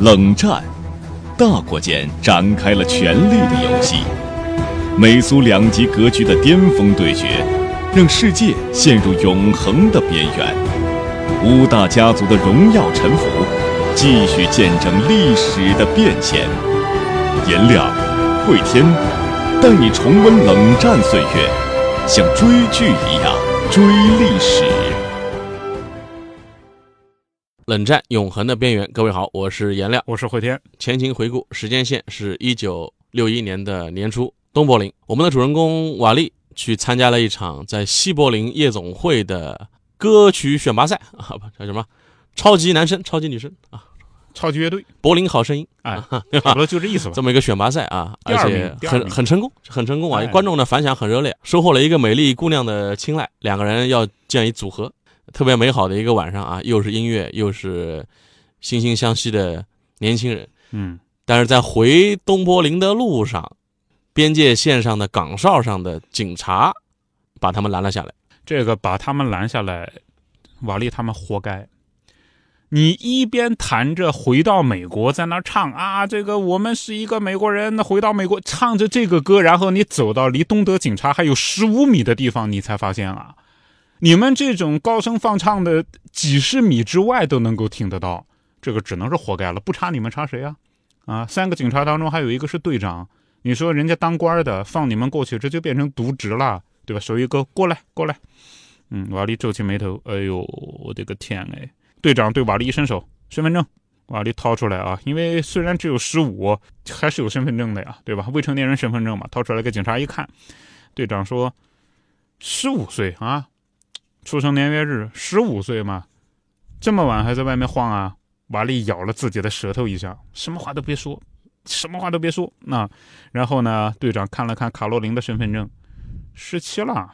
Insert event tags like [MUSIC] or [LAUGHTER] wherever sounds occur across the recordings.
冷战，大国间展开了权力的游戏。美苏两极格局的巅峰对决，让世界陷入永恒的边缘。五大家族的荣耀沉浮，继续见证历史的变迁。颜亮、慧天，带你重温冷战岁月，像追剧一样追历史。冷战永恒的边缘，各位好，我是颜亮，我是慧天。前情回顾，时间线是一九六一年的年初，东柏林，我们的主人公瓦力去参加了一场在西柏林夜总会的歌曲选拔赛。啊，不叫什么？超级男生、超级女生啊，超级乐队，柏林好声音，哎，[LAUGHS] 差不多就这意思吧。这么一个选拔赛啊，而且很很成功，很成功啊！哎。观众的反响很热烈，收获了一个美丽姑娘的青睐。两个人要建一组合，特别美好的一个晚上啊，又是音乐，又是惺惺相惜的年轻人。嗯，但是在回东柏林的路上，边界线上的岗哨上的警察把他们拦了下来。这个把他们拦下来，瓦力他们活该。你一边弹着回到美国，在那唱啊，这个我们是一个美国人，回到美国，唱着这个歌，然后你走到离东德警察还有十五米的地方，你才发现啊，你们这种高声放唱的几十米之外都能够听得到，这个只能是活该了，不查你们查谁啊？啊，三个警察当中还有一个是队长，你说人家当官的放你们过去，这就变成渎职了，对吧？手一勾，过来，过来。嗯，瓦力皱起眉头，哎呦，我的个天哎！队长对瓦力一伸手，身份证，瓦力掏出来啊，因为虽然只有十五，还是有身份证的呀，对吧？未成年人身份证嘛，掏出来给警察一看，队长说，十五岁啊，出生年月日十五岁嘛，这么晚还在外面晃啊？瓦力咬了自己的舌头一下，什么话都别说，什么话都别说。那，然后呢，队长看了看卡洛琳的身份证，十七了。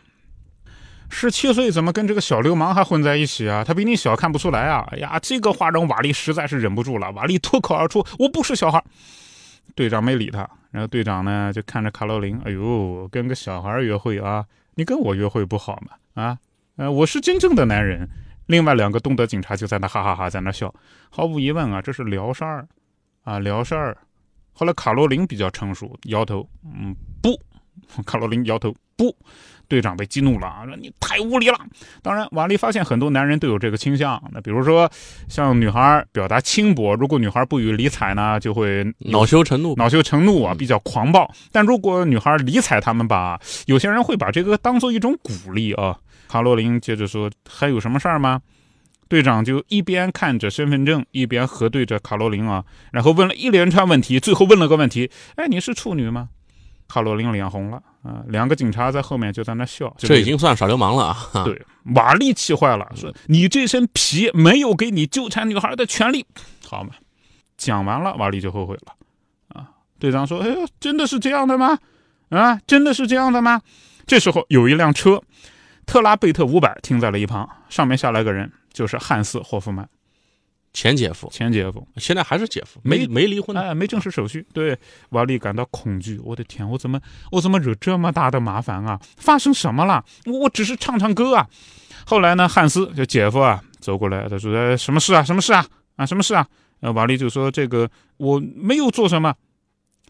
十七岁怎么跟这个小流氓还混在一起啊？他比你小，看不出来啊！哎呀，这个话让瓦力实在是忍不住了。瓦力脱口而出：“我不是小孩。”队长没理他，然后队长呢就看着卡洛琳：“哎呦，跟个小孩约会啊？你跟我约会不好吗？啊，呃，我是真正的男人。”另外两个东德警察就在那哈哈哈，在那笑。毫无疑问啊，这是聊事儿，啊，聊事儿。后来卡罗琳比较成熟，摇头：“嗯，不。”卡罗琳摇头：“不。”队长被激怒了啊！说你太无理了。当然，瓦力发现很多男人都有这个倾向。那比如说，像女孩表达轻薄，如果女孩不予理睬呢，就会恼羞成怒，恼羞成怒啊，比较狂暴。但如果女孩理睬他们吧，有些人会把这个当做一种鼓励啊。卡洛琳接着说：“还有什么事儿吗？”队长就一边看着身份证，一边核对着卡洛琳啊，然后问了一连串问题，最后问了个问题：“哎，你是处女吗？”卡洛琳脸红了啊！两个警察在后面就在那笑，这已经算耍流氓了啊！对，瓦力气坏了，说：“你这身皮没有给你纠缠女孩的权利，好嘛？”讲完了，瓦力就后悔了啊！队长说：“哎呦，真的是这样的吗？啊，真的是这样的吗？”这时候有一辆车，特拉贝特五百停在了一旁，上面下来个人，就是汉斯霍夫曼。前姐夫，前姐夫，现在还是姐夫，没没离婚，哎，没正式手续。对瓦利感到恐惧，我的天，我怎么我怎么惹这么大的麻烦啊？发生什么了？我我只是唱唱歌啊。后来呢，汉斯就姐夫啊走过来，他说：“哎，什么事啊？什么事啊？啊，什么事啊？”呃，瓦利就说：“这个我没有做什么。”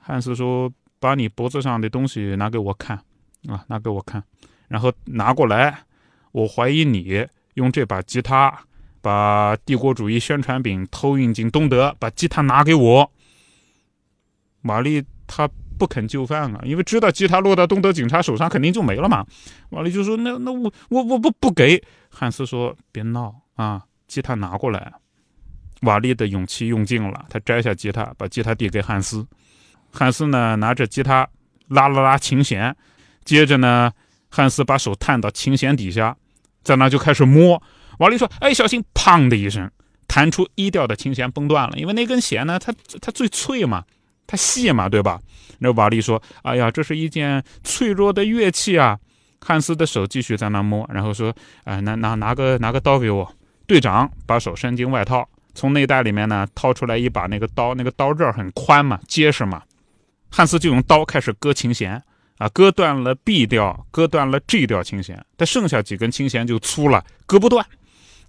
汉斯说：“把你脖子上的东西拿给我看啊，拿给我看，然后拿过来。我怀疑你用这把吉他。”把帝国主义宣传品偷运进东德，把吉他拿给我。瓦力他不肯就范啊，因为知道吉他落到东德警察手上肯定就没了嘛。瓦力就说：“那那我我我不不给。”汉斯说：“别闹啊，吉他拿过来。”瓦力的勇气用尽了，他摘下吉他，把吉他递给汉斯。汉斯呢拿着吉他拉了拉琴弦，接着呢，汉斯把手探到琴弦底下，在那就开始摸。瓦力说：“哎，小心！”砰的一声，弹出一调的琴弦崩断了。因为那根弦呢，它它最脆嘛，它细嘛，对吧？那瓦力说：“哎呀，这是一件脆弱的乐器啊！”汉斯的手继续在那摸，然后说：“哎，拿拿拿个拿个刀给我。”队长把手伸进外套，从内袋里面呢掏出来一把那个刀，那个刀刃很宽嘛，结实嘛。汉斯就用刀开始割琴弦啊，割断了 B 调，割断了 G 调琴弦，但剩下几根琴弦就粗了，割不断。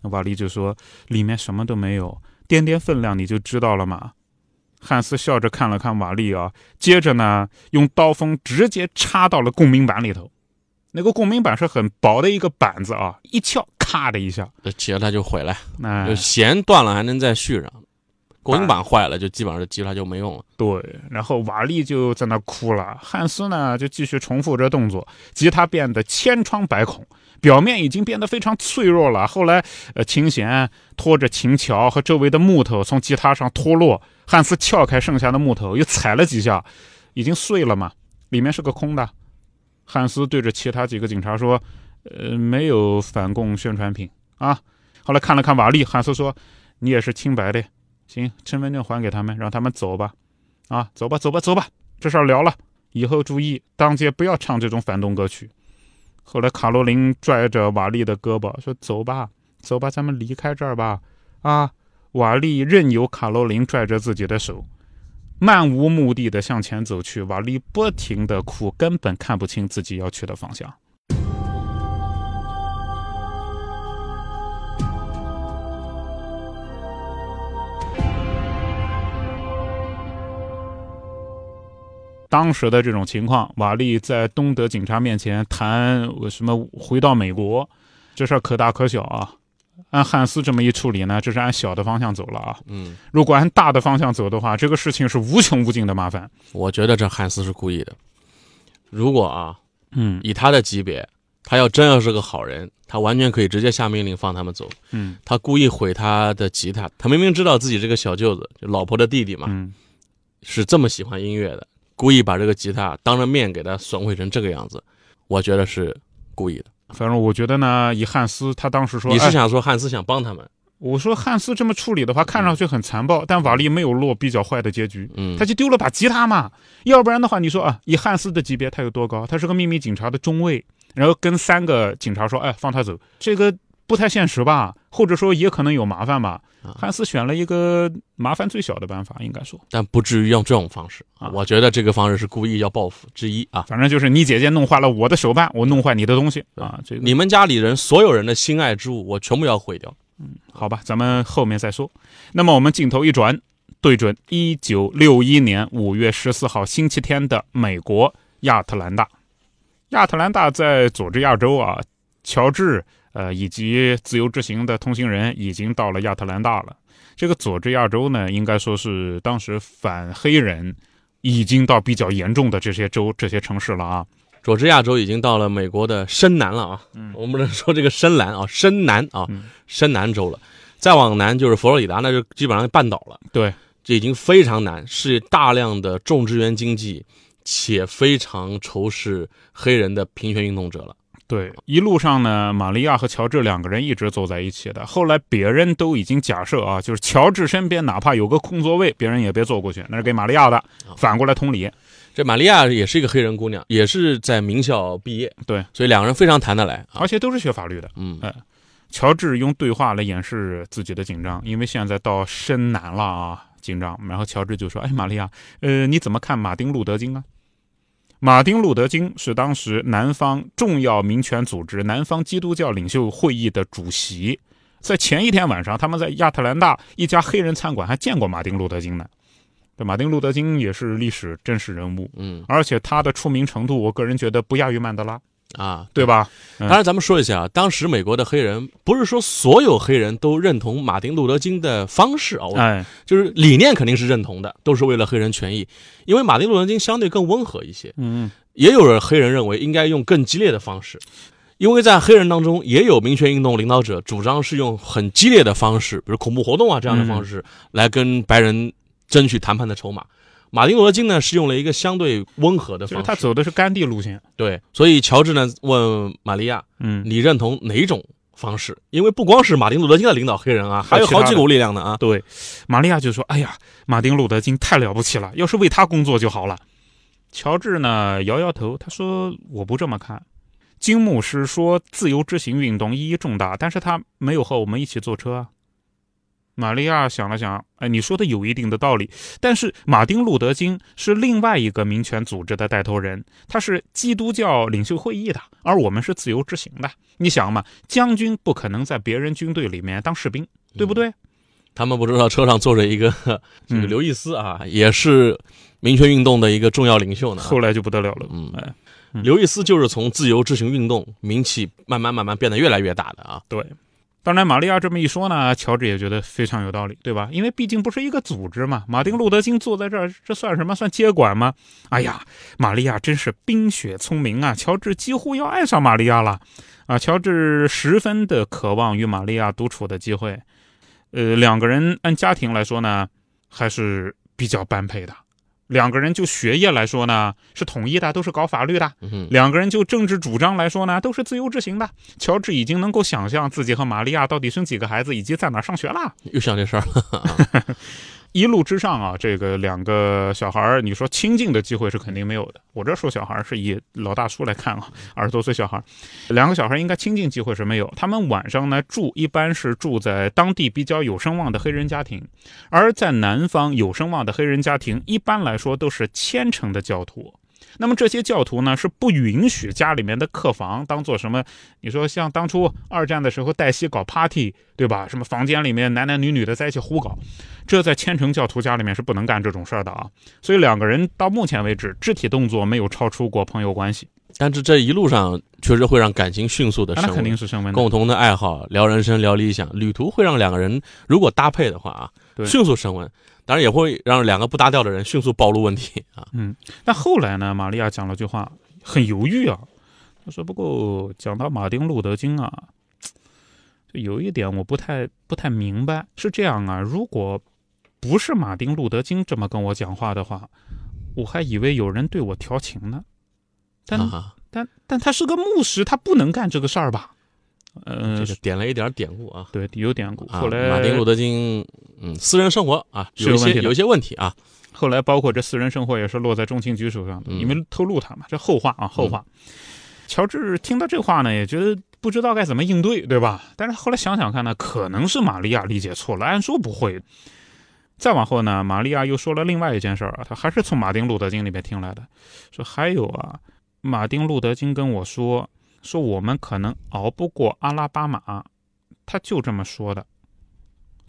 那瓦力就说：“里面什么都没有，掂掂分量你就知道了嘛。”汉斯笑着看了看瓦利啊，接着呢，用刀锋直接插到了共鸣板里头。那个共鸣板是很薄的一个板子啊，一撬，咔的一下，这结它就毁了，那弦断了还能再续上，共鸣板坏了就基本上这吉他就没用了。对，然后瓦力就在那哭了，汉斯呢就继续重复着动作，吉他变得千疮百孔，表面已经变得非常脆弱了。后来，呃，琴弦拖着琴桥和周围的木头从吉他上脱落，汉斯撬开剩下的木头，又踩了几下，已经碎了嘛，里面是个空的。汉斯对着其他几个警察说：“呃，没有反共宣传品啊。”后来看了看瓦力，汉斯说：“你也是清白的，行，身份证还给他们，让他们走吧。啊，走吧，走吧，走吧，这事儿了了，以后注意，当街不要唱这种反动歌曲。”后来卡罗琳拽着瓦利的胳膊说：“走吧，走吧，咱们离开这儿吧。”啊，瓦利任由卡罗琳拽着自己的手。漫无目的的向前走去，瓦利不停的哭，根本看不清自己要去的方向。当时的这种情况，瓦利在东德警察面前谈什么回到美国，这事儿可大可小啊。按汉斯这么一处理呢，这是按小的方向走了啊。嗯，如果按大的方向走的话，这个事情是无穷无尽的麻烦。我觉得这汉斯是故意的。如果啊，嗯以他的级别，他要真要是个好人，他完全可以直接下命令放他们走。嗯他故意毁他的吉他，他明明知道自己这个小舅子，就老婆的弟弟嘛，嗯，是这么喜欢音乐的，故意把这个吉他当着面给他损毁成这个样子，我觉得是故意的。反正我觉得呢，以汉斯他当时说，你是哎想说汉斯想帮他们？我说汉斯这么处理的话，看上去很残暴，但瓦利没有落比较坏的结局，嗯，他就丢了把吉他嘛。要不然的话，你说啊，以汉斯的级别，他有多高？他是个秘密警察的中尉，然后跟三个警察说，哎，放他走，这个不太现实吧？或者说也可能有麻烦吧？啊汉斯选了一个麻烦最小的办法，应该说，但不至于用这种方式啊我觉得这个方式是故意要报复之一啊。反正就是你姐姐弄坏了我的手办，我弄坏你的东西啊。这个你们家里人所有人的心爱之物，我全部要毁掉。嗯好吧，咱们后面再说。那么我们镜头一转，对准一九六一年五月十四号星期天的美国亚特兰大。亚特兰大在佐治亚州啊，乔治呃以及自由之行的通行人已经到了亚特兰大了。这个佐治亚州呢，应该说是当时反黑人已经到比较严重的这些州、这些城市了啊。佐治亚州已经到了美国的深南了啊，嗯我们不能说这个深蓝啊，深南啊，嗯深南州了。再往南就是佛罗里达，那就基本上半岛了。对，这已经非常难，是大量的种植园经济，且非常仇视黑人的平权运动者了。对，一路上呢，玛利亚和乔治两个人一直走在一起的。后来别人都已经假设啊，就是乔治身边哪怕有个空座位，别人也别坐过去，那是给玛利亚的。反过来同理，这玛利亚也是一个黑人姑娘，也是在名校毕业，对，所以两个人非常谈得来啊。而且都是学法律的。嗯乔治用对话来掩饰自己的紧张，因为现在到深南了啊，紧张。然后乔治就说：“哎，玛利亚，呃，你怎么看马丁·路德·金啊？”马丁·路德·金是当时南方重要民权组织南方基督教领袖会议的主席。在前一天晚上，他们在亚特兰大一家黑人餐馆还见过马丁·路德·金呢。这马丁·路德·金也是历史真实人物，嗯而且他的出名程度，我个人觉得不亚于曼德拉，啊，对吧？嗯当然，咱们说一下啊，当时美国的黑人不是说所有黑人都认同马丁·路德·金的方式啊，我哎，就是理念肯定是认同的，都是为了黑人权益。因为马丁·路德·金相对更温和一些，嗯，也有人黑人认为应该用更激烈的方式，因为在黑人当中也有民权运动领导者主张是用很激烈的方式，比如恐怖活动啊这样的方式来跟白人争取谈判的筹码。马丁·路德·金呢是用了一个相对温和的就是方式，他走的是甘地路线。对，所以乔治呢问玛利亚，嗯，你认同哪种方式？因为不光是马丁·路德·金在领导黑人啊，还有好几股力量呢啊。对，玛利亚就说：“哎呀，马丁·路德·金太了不起了，要是为他工作就好了。”乔治呢摇摇头，他说：“我不这么看。”金牧师说：“自由之行运动意义重大，但是他没有和我们一起坐车啊。”玛利亚想了想，哎，你说的有一定的道理，但是马丁·路德·金是另外一个民权组织的带头人，他是基督教领袖会议的，而我们是自由之行的。你想嘛，将军不可能在别人军队里面当士兵，对不对？他们不知道车上坐着一个这个嗯刘易斯啊，也是民权运动的一个重要领袖呢。后来就不得了了。嗯哎，嗯刘易斯就是从自由之行运动名气慢慢慢慢变得越来越大的啊。对。当然，玛利亚这么一说呢，乔治也觉得非常有道理，对吧？因为毕竟不是一个组织嘛。马丁·路德·金坐在这儿，这算什么？算接管吗？哎呀，玛利亚真是冰雪聪明啊！乔治几乎要爱上玛利亚了，啊，乔治十分的渴望与玛利亚独处的机会。呃，两个人按家庭来说呢，还是比较般配的。两个人就学业来说呢，是统一的，都是搞法律的。嗯，两个人就政治主张来说呢，都是自由之行的。乔治已经能够想象自己和玛利亚到底生几个孩子，以及在哪儿上学了。又想这事儿了。[LAUGHS] 一路之上啊，这个两个小孩儿，你说亲近的机会是肯定没有的。我这说小孩儿是以老大叔来看啊，二十多岁小孩儿，两个小孩儿应该亲近机会是没有。他们晚上呢住一般是住在当地比较有声望的黑人家庭，而在南方有声望的黑人家庭，一般来说都是虔诚的教徒。那么这些教徒呢是不允许家里面的客房当做什么？你说像当初二战的时候黛西搞 party，对吧？什么房间里面男男女女的在一起胡搞，这在虔诚教徒家里面是不能干这种事儿的啊。所以两个人到目前为止肢体动作没有超出过朋友关系，但是这一路上确实会让感情迅速的啊那肯定升温。是升温。共同的爱好，聊人生，聊理想，旅途会让两个人如果搭配的话啊，迅速升温。当然也会让两个不搭调的人迅速暴露问题啊。嗯但后来呢，玛利亚讲了句话，很犹豫啊。他说：“不过讲到马丁·路德·金啊，就有一点我不太不太明白。是这样啊，如果不是马丁·路德·金这么跟我讲话的话，我还以为有人对我调情呢。但、啊，但但他是个牧师，他不能干这个事儿吧？呃，这个点了一点典故啊。对，有典故。啊，后来马丁·路德·金，嗯，私人生活啊，有一些有一些问题啊。后来包括这私人生活也是落在中情局手上的，嗯因为透露他嘛，这后话啊，后话。乔治听到这话呢，也觉得不知道该怎么应对，对吧？但是后来想想看呢，可能是玛利亚理解错了，按说不会。再往后呢，玛利亚又说了另外一件事儿啊，他还是从马丁·路德·金那边听来的，说还有啊，马丁·路德·金跟我说，说我们可能熬不过阿拉巴马，他就这么说的。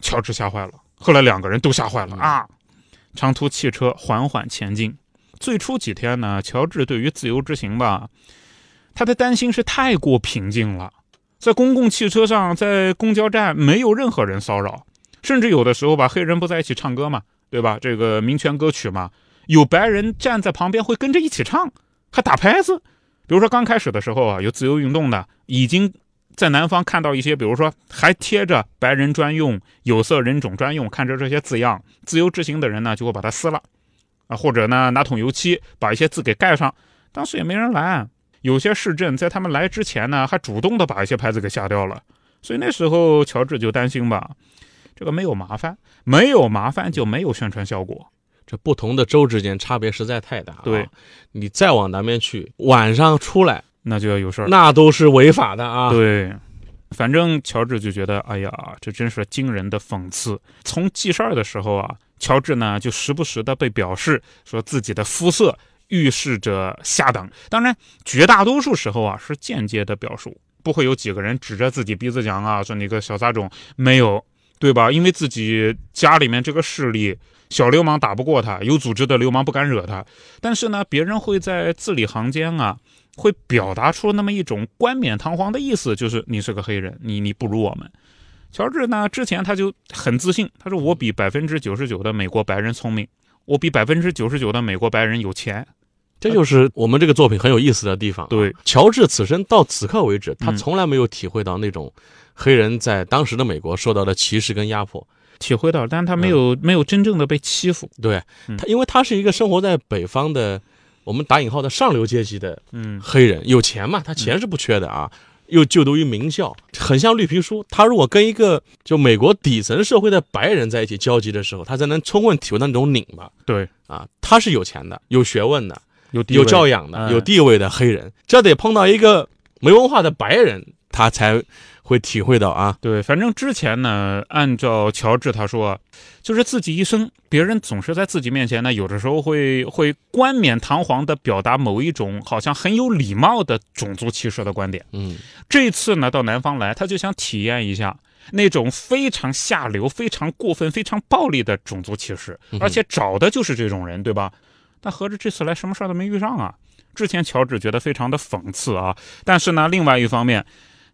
乔治吓坏了，后来两个人都吓坏了啊！长途汽车缓缓前进。最初几天呢，乔治对于自由之行吧，他的担心是太过平静了。在公共汽车上，在公交站，没有任何人骚扰，甚至有的时候吧，黑人不在一起唱歌嘛，对吧？这个民权歌曲嘛，有白人站在旁边会跟着一起唱，还打拍子。比如说刚开始的时候啊，有自由运动的，已经在南方看到一些，比如说还贴着“白人专用”“有色人种专用”，看着这些字样，自由之行的人呢就会把它撕了，啊，或者呢拿桶油漆把一些字给盖上。当时也没人拦，有些市镇在他们来之前呢，还主动的把一些牌子给下掉了。所以那时候乔治就担心吧，这个没有麻烦，没有麻烦就没有宣传效果。这不同的州之间差别实在太大、啊。对，你再往南边去，晚上出来那就要有事儿。那都是违法的啊。对，反正乔治就觉得，哎呀，这真是惊人的讽刺。从记事儿的时候啊，乔治呢就时不时的被表示说自己的肤色预示着下等。当然，绝大多数时候啊是间接的表述，不会有几个人指着自己鼻子讲啊，说你个小杂种，没有，对吧？因为自己家里面这个势力。小流氓打不过他，有组织的流氓不敢惹他，但是呢，别人会在字里行间啊，会表达出那么一种冠冕堂皇的意思，就是你是个黑人，你你不如我们。乔治呢，之前他就很自信，他说我比百分之九十九的美国白人聪明，我比百分之九十九的美国白人有钱。这就是我们这个作品很有意思的地方、啊。对，乔治此生到此刻为止，他嗯从来没有体会到那种黑人在当时的美国受到的歧视跟压迫。体会到，但他没有、没有真正的被欺负。对嗯他，因为他是一个生活在北方的，我们打引号的上流阶级的嗯，黑人，有钱嘛，他钱是不缺的啊，又就读于名校，很像绿皮书。他如果跟一个就美国底层社会的白人在一起交集的时候，他才能充分体会到那种拧巴对，啊。他是有钱的，有学问的，有有教养的，嗯有地位的黑人，这得碰到一个没文化的白人，他才会体会到啊。对，反正之前呢，按照乔治他说，就是自己一生，别人总是在自己面前呢，有的时候会会冠冕堂皇的表达某一种好像很有礼貌的种族歧视的观点。嗯，这次呢，到南方来，他就想体验一下那种非常下流、非常过分、非常暴力的种族歧视，而且找的就是这种人，对吧？但合着这次来什么事儿都没遇上啊？之前乔治觉得非常的讽刺啊，但是呢，另外一方面，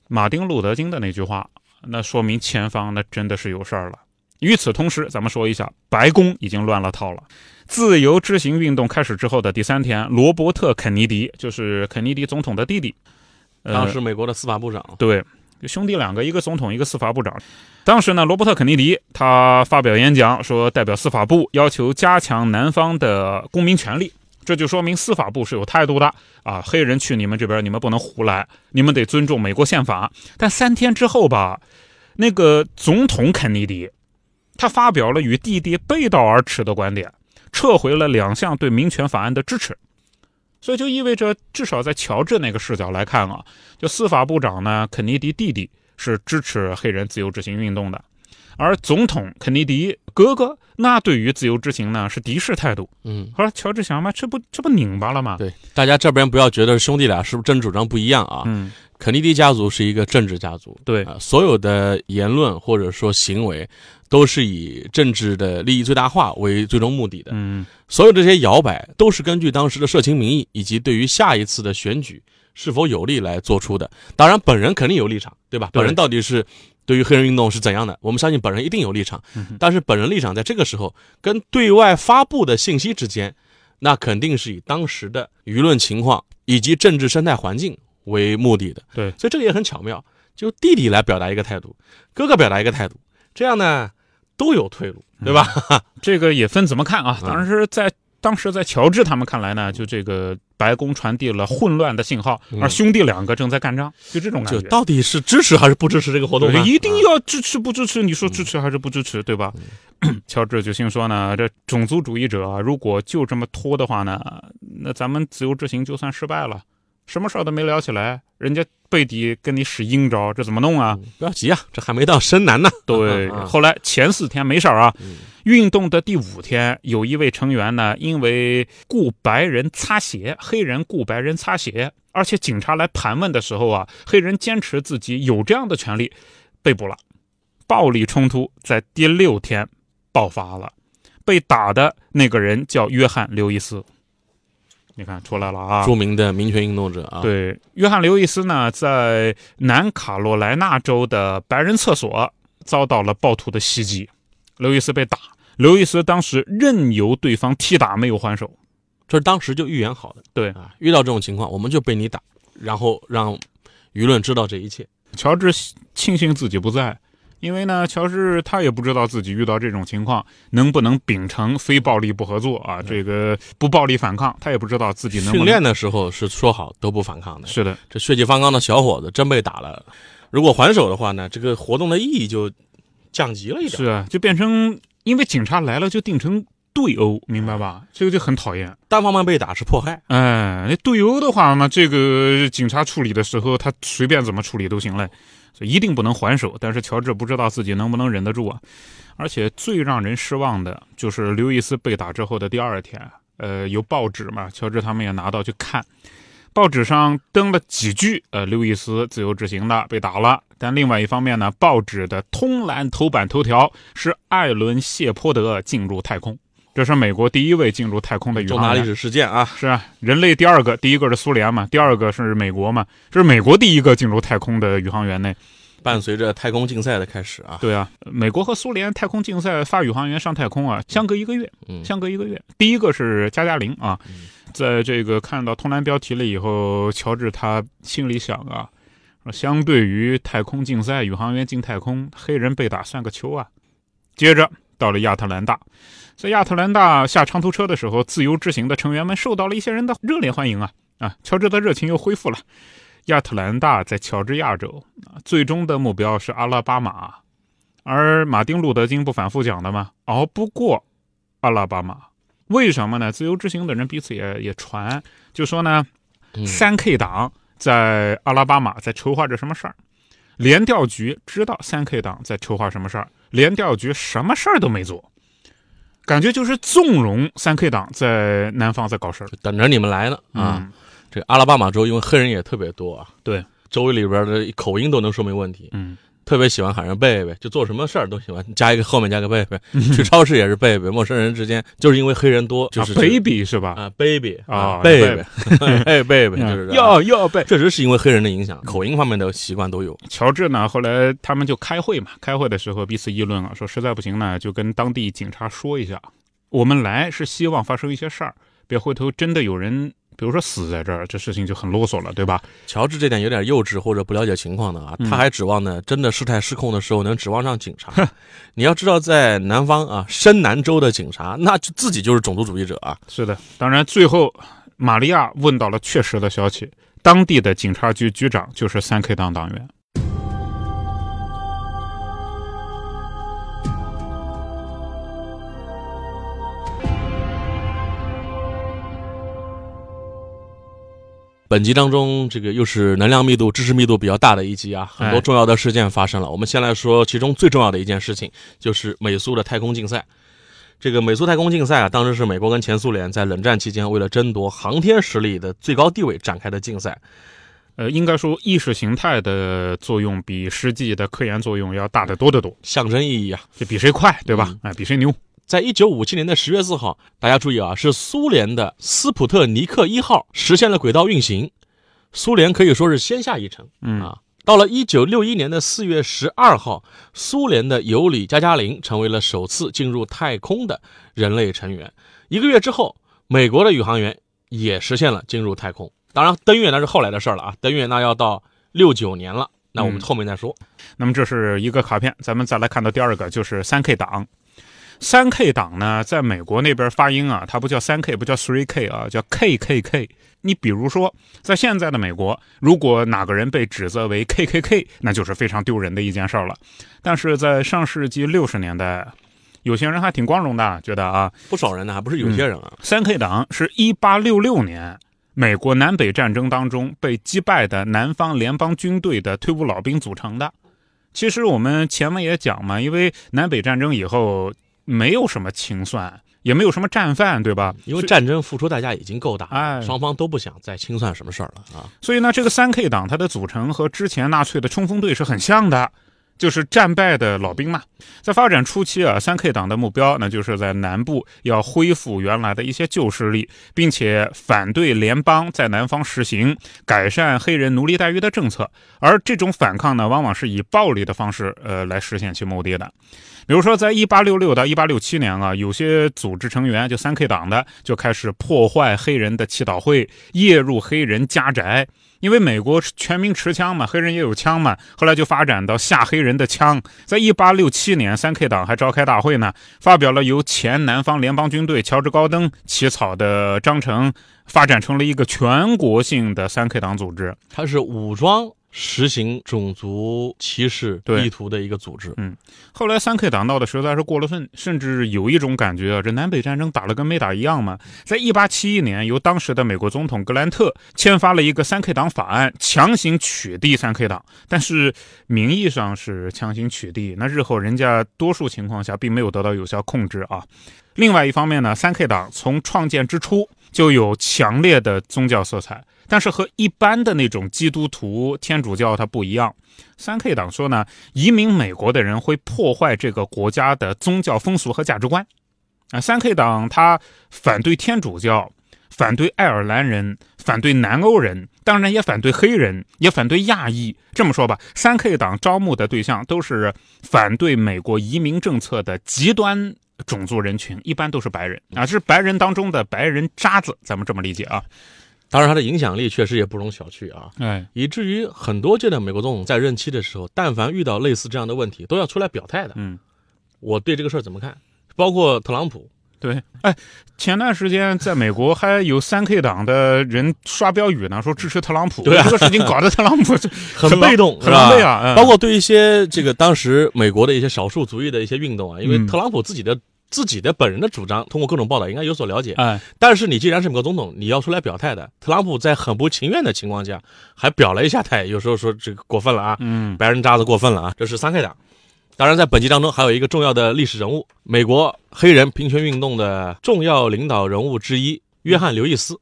马丁·路德·金的那句话，那说明前方那真的是有事儿了。与此同时，咱们说一下，白宫已经乱了套了。自由之行运动开始之后的第三天，罗伯特·肯尼迪，就是肯尼迪总统的弟弟，当时美国的司法部长，对，兄弟两个，一个总统，一个司法部长。当时呢，罗伯特·肯尼迪他发表演讲说，代表司法部要求加强南方的公民权利，这就说明司法部是有态度的啊。黑人去你们这边，你们不能胡来，你们得尊重美国宪法。但三天之后吧，那个总统肯尼迪，他发表了与弟弟背道而驰的观点。撤回了两项对民权法案的支持，所以就意味着，至少在乔治那个视角来看啊，就司法部长呢，肯尼迪弟弟是支持黑人自由执行运动的，而总统肯尼迪哥哥那对于自由之行呢是敌视态度。嗯，后来乔治想嘛，这不这不拧巴了吗？对，大家这边不要觉得兄弟俩是不是政治主张不一样啊？嗯，肯尼迪家族是一个政治家族，对啊，所有的言论或者说行为。都是以政治的利益最大化为最终目的的。嗯，所有这些摇摆都是根据当时的社情民意以及对于下一次的选举是否有利来做出的。当然，本人肯定有立场，对吧？本人到底是对于黑人运动是怎样的？我们相信本人一定有立场。但是，本人立场在这个时候跟对外发布的信息之间，那肯定是以当时的舆论情况以及政治生态环境为目的的。对，所以这个也很巧妙，就弟弟来表达一个态度，哥哥表达一个态度，这样呢？都有退路，对吧？[LAUGHS] 这个也分怎么看啊？当时在当时在乔治他们看来呢，就这个白宫传递了混乱的信号，而兄弟两个正在干仗，就这种感觉。到底是支持还是不支持这个活动？一定要支持不支持？你说支持还是不支持？对吧？[CLEARS THROAT] 乔治就心说呢，这种族主义者如果就这么拖的话呢，那咱们自由之行就算失败了。什么事儿都没聊起来，人家背地跟你使阴招，这怎么弄啊？不要急啊，这还没到深南呢。对，后来前四天没事儿啊，运动的第五天，有一位成员呢，因为雇白人擦鞋，黑人雇白人擦鞋，而且警察来盘问的时候啊，黑人坚持自己有这样的权利，被捕了。暴力冲突在第六天爆发了，被打的那个人叫约翰·刘易斯。你看出来了啊！著名的民权运动者啊，对，约翰·刘易斯呢，在南卡罗来纳州的白人厕所遭到了暴徒的袭击，刘易斯被打，刘易斯当时任由对方踢打，没有还手，这是当时就预言好的。对啊，遇到这种情况，我们就被你打，然后让舆论知道这一切。乔治庆幸自己不在。因为呢，乔治他也不知道自己遇到这种情况能不能秉承非暴力不合作啊，这个不暴力反抗，他也不知道自己能。训练的时候是说好都不反抗的。是的，这血气方刚的小伙子真被打了，如果还手的话呢，这个活动的意义就降级了一点。是啊，就变成因为警察来了就定成对殴，明白吧？这个就很讨厌。单方面被打是迫害。哎，那对殴的话嘛，这个警察处理的时候他随便怎么处理都行嘞。所以一定不能还手，但是乔治不知道自己能不能忍得住啊！而且最让人失望的就是刘易斯被打之后的第二天，呃，有报纸嘛，乔治他们也拿到去看，报纸上登了几句，呃，刘易斯自由执行的被打了，但另外一方面呢，报纸的通栏头版头条是艾伦谢泼德进入太空。这是美国第一位进入太空的宇航员，重大历史事件啊！是啊，人类第二个，第一个是苏联嘛，第二个是美国嘛，这是美国第一个进入太空的宇航员呢。伴随着太空竞赛的开始啊，对啊，美国和苏联太空竞赛发宇航员上太空啊，相隔一个月，相隔一个月。第一个是加加林啊，在这个看到通栏标题了以后，乔治他心里想啊，相对于太空竞赛，宇航员进太空，黑人被打算个球啊。接着到了亚特兰大。在亚特兰大下长途车的时候，自由之行的成员们受到了一些人的热烈欢迎啊啊！乔治的热情又恢复了。亚特兰大在乔治亚州啊，最终的目标是阿拉巴马，而马丁·路德·金不反复讲的吗？熬不过阿拉巴马，为什么呢？自由之行的人彼此也也传，就说呢，三 K 党在阿拉巴马在筹划着什么事儿，联调局知道三 K 党在筹划什么事儿，联调局什么事儿都没做。感觉就是纵容三 K 党在南方在搞事儿，等着你们来呢啊！这阿拉巴马州因为黑人也特别多啊，对，州里边的口音都能说明问题。嗯，特别喜欢喊人贝贝，就做什么事儿都喜欢加一个后面加个贝贝。[LAUGHS] 去超市也是贝贝，陌生人之间就是因为黑人多，就是、啊、baby 是吧？啊，baby 啊贝贝，哎贝贝 [LAUGHS] 就是要要贝。确实是因为黑人的影响，口音方面的习惯都有。乔治呢，后来他们就开会嘛，开会的时候彼此议论啊，说实在不行呢，就跟当地警察说一下，我们来是希望发生一些事儿，别回头真的有人。比如说死在这儿，这事情就很啰嗦了，对吧？乔治这点有点幼稚或者不了解情况的啊，他还指望呢，真的事态失控的时候能指望上警察。[LAUGHS] 你要知道，在南方啊，深南州的警察那就自己就是种族主义者啊。是的，当然最后玛利亚问到了确实的消息，当地的警察局局长就是三 K 党党员。本集当中，这个又是能量密度、知识密度比较大的一集啊，很多重要的事件发生了。我们先来说其中最重要的一件事情，就是美苏的太空竞赛。这个美苏太空竞赛啊，当时是美国跟前苏联在冷战期间为了争夺航天实力的最高地位展开的竞赛。呃，应该说意识形态的作用比实际的科研作用要大得多得多，象征意义啊，就比谁快，对吧？哎，比谁牛。在一九五七年的十月四号，大家注意啊，是苏联的斯普特尼克一号实现了轨道运行，苏联可以说是先下一城。嗯啊，到了一九六一年的四月十二号，苏联的尤里加加林成为了首次进入太空的人类成员。一个月之后，美国的宇航员也实现了进入太空。当然，登月那是后来的事儿了啊，登月那要到六九年了，那我们后面再说。那么这是一个卡片，咱们再来看到第二个，就是三 K 党。三 K 党呢，在美国那边发音啊，它不叫三 K，不叫 three K 啊，叫 KKK。你比如说，在现在的美国，如果哪个人被指责为 KKK，那就是非常丢人的一件事儿了。但是在上世纪六十年代，有些人还挺光荣的，觉得啊，不少人呢，还不是有些人啊。三 K 党是一八六六年美国南北战争当中被击败的南方联邦军队的退伍老兵组成的。其实我们前面也讲嘛，因为南北战争以后。没有什么清算，也没有什么战犯，对吧？因为战争付出代价已经够大，哎，双方都不想再清算什么事儿了啊。所以呢，这个三 K 党它的组成和之前纳粹的冲锋队是很像的，就是战败的老兵嘛。在发展初期啊，三 K 党的目标那就是在南部要恢复原来的一些旧势力，并且反对联邦在南方实行改善黑人奴隶待遇的政策。而这种反抗呢，往往是以暴力的方式呃来实现其目的的。比如说，在一八六六到一八六七年啊，有些组织成员就三 K 党的就开始破坏黑人的祈祷会，夜入黑人家宅。因为美国全民持枪嘛，黑人也有枪嘛，后来就发展到吓黑人的枪。在一八六七年，三 K 党还召开大会呢，发表了由前南方联邦军队乔治高登起草的章程，发展成了一个全国性的三 K 党组织。它是武装。实行种族歧视意图的一个组织。嗯，后来三 K 党闹的实在是过了分，甚至有一种感觉啊，这南北战争打了跟没打一样嘛。在一八七一年，由当时的美国总统格兰特签发了一个三 K 党法案，强行取缔三 K 党，但是名义上是强行取缔，那日后人家多数情况下并没有得到有效控制啊。另外一方面呢，三 K 党从创建之初就有强烈的宗教色彩。但是和一般的那种基督徒、天主教它不一样。三 K 党说呢，移民美国的人会破坏这个国家的宗教风俗和价值观。啊，三 K 党他反对天主教，反对爱尔兰人，反对南欧人，当然也反对黑人，也反对亚裔。这么说吧，三 K 党招募的对象都是反对美国移民政策的极端种族人群，一般都是白人啊，是白人当中的白人渣子，咱们这么理解啊。当然，他的影响力确实也不容小觑啊！哎，以至于很多届的美国总统在任期的时候，但凡遇到类似这样的问题，都要出来表态的。嗯，我对这个事儿怎么看？包括特朗普，对，哎，前段时间在美国还有三 K 党的人刷标语呢，说支持特朗普。对啊，这个事情搞得特朗普 [LAUGHS] 很被动，很狼狈啊。包括对一些这个当时美国的一些少数族裔的一些运动啊，因为特朗普自己的。自己的本人的主张，通过各种报道应该有所了解。哎，但是你既然是美国总统，你要出来表态的。特朗普在很不情愿的情况下，还表了一下态，有时候说这个过分了啊，嗯，白人渣子过分了啊。这是三 K 党。当然，在本集当中还有一个重要的历史人物，美国黑人平权运动的重要领导人物之一约翰刘易斯。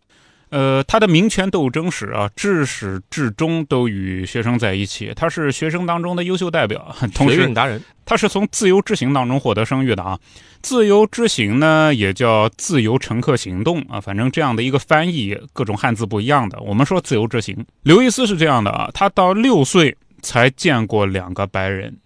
呃，他的民权斗争史啊，至始至终都与学生在一起。他是学生当中的优秀代表，同时达人。他是从自由之行当中获得声誉的啊。自由之行呢，也叫自由乘客行动啊，反正这样的一个翻译，各种汉字不一样的。我们说自由之行。刘易斯是这样的啊，他到六岁才见过两个白人。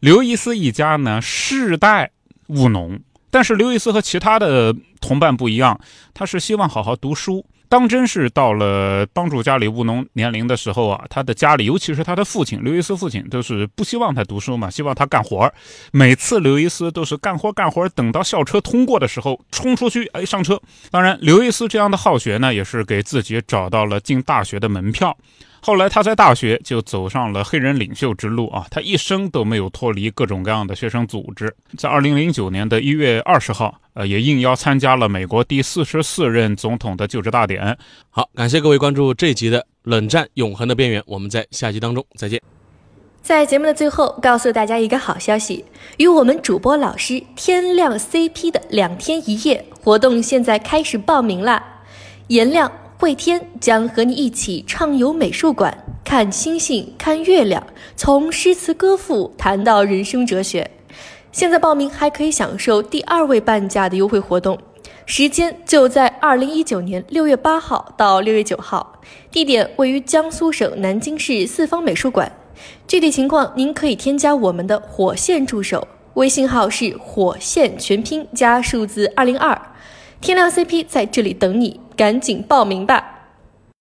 刘易斯一家呢，世代务农，但是刘易斯和其他的同伴不一样，他是希望好好读书。当真是到了帮助家里务农年龄的时候啊，他的家里，尤其是他的父亲刘易斯父亲，都是不希望他读书嘛，希望他干活每次刘易斯都是干活干活，等到校车通过的时候，冲出去，哎，上车。当然，刘易斯这样的好学呢，也是给自己找到了进大学的门票。后来他在大学就走上了黑人领袖之路啊，他一生都没有脱离各种各样的学生组织。在二零零九年的一月二十号，呃，也应邀参加了美国第四十四任总统的就职大典。好，感谢各位关注这一集的《冷战永恒的边缘》，我们在下集当中再见。在节目的最后，告诉大家一个好消息：与我们主播老师天亮 CP 的两天一夜活动现在开始报名啦！颜亮。慧天将和你一起畅游美术馆，看星星，看月亮，从诗词歌赋谈到人生哲学。现在报名还可以享受第二位半价的优惠活动，时间就在二零一九年六月八号到六月九号，地点位于江苏省南京市四方美术馆。具体情况您可以添加我们的火线助手，微信号是火线全拼加数字二零二。天亮 CP 在这里等你，赶紧报名吧！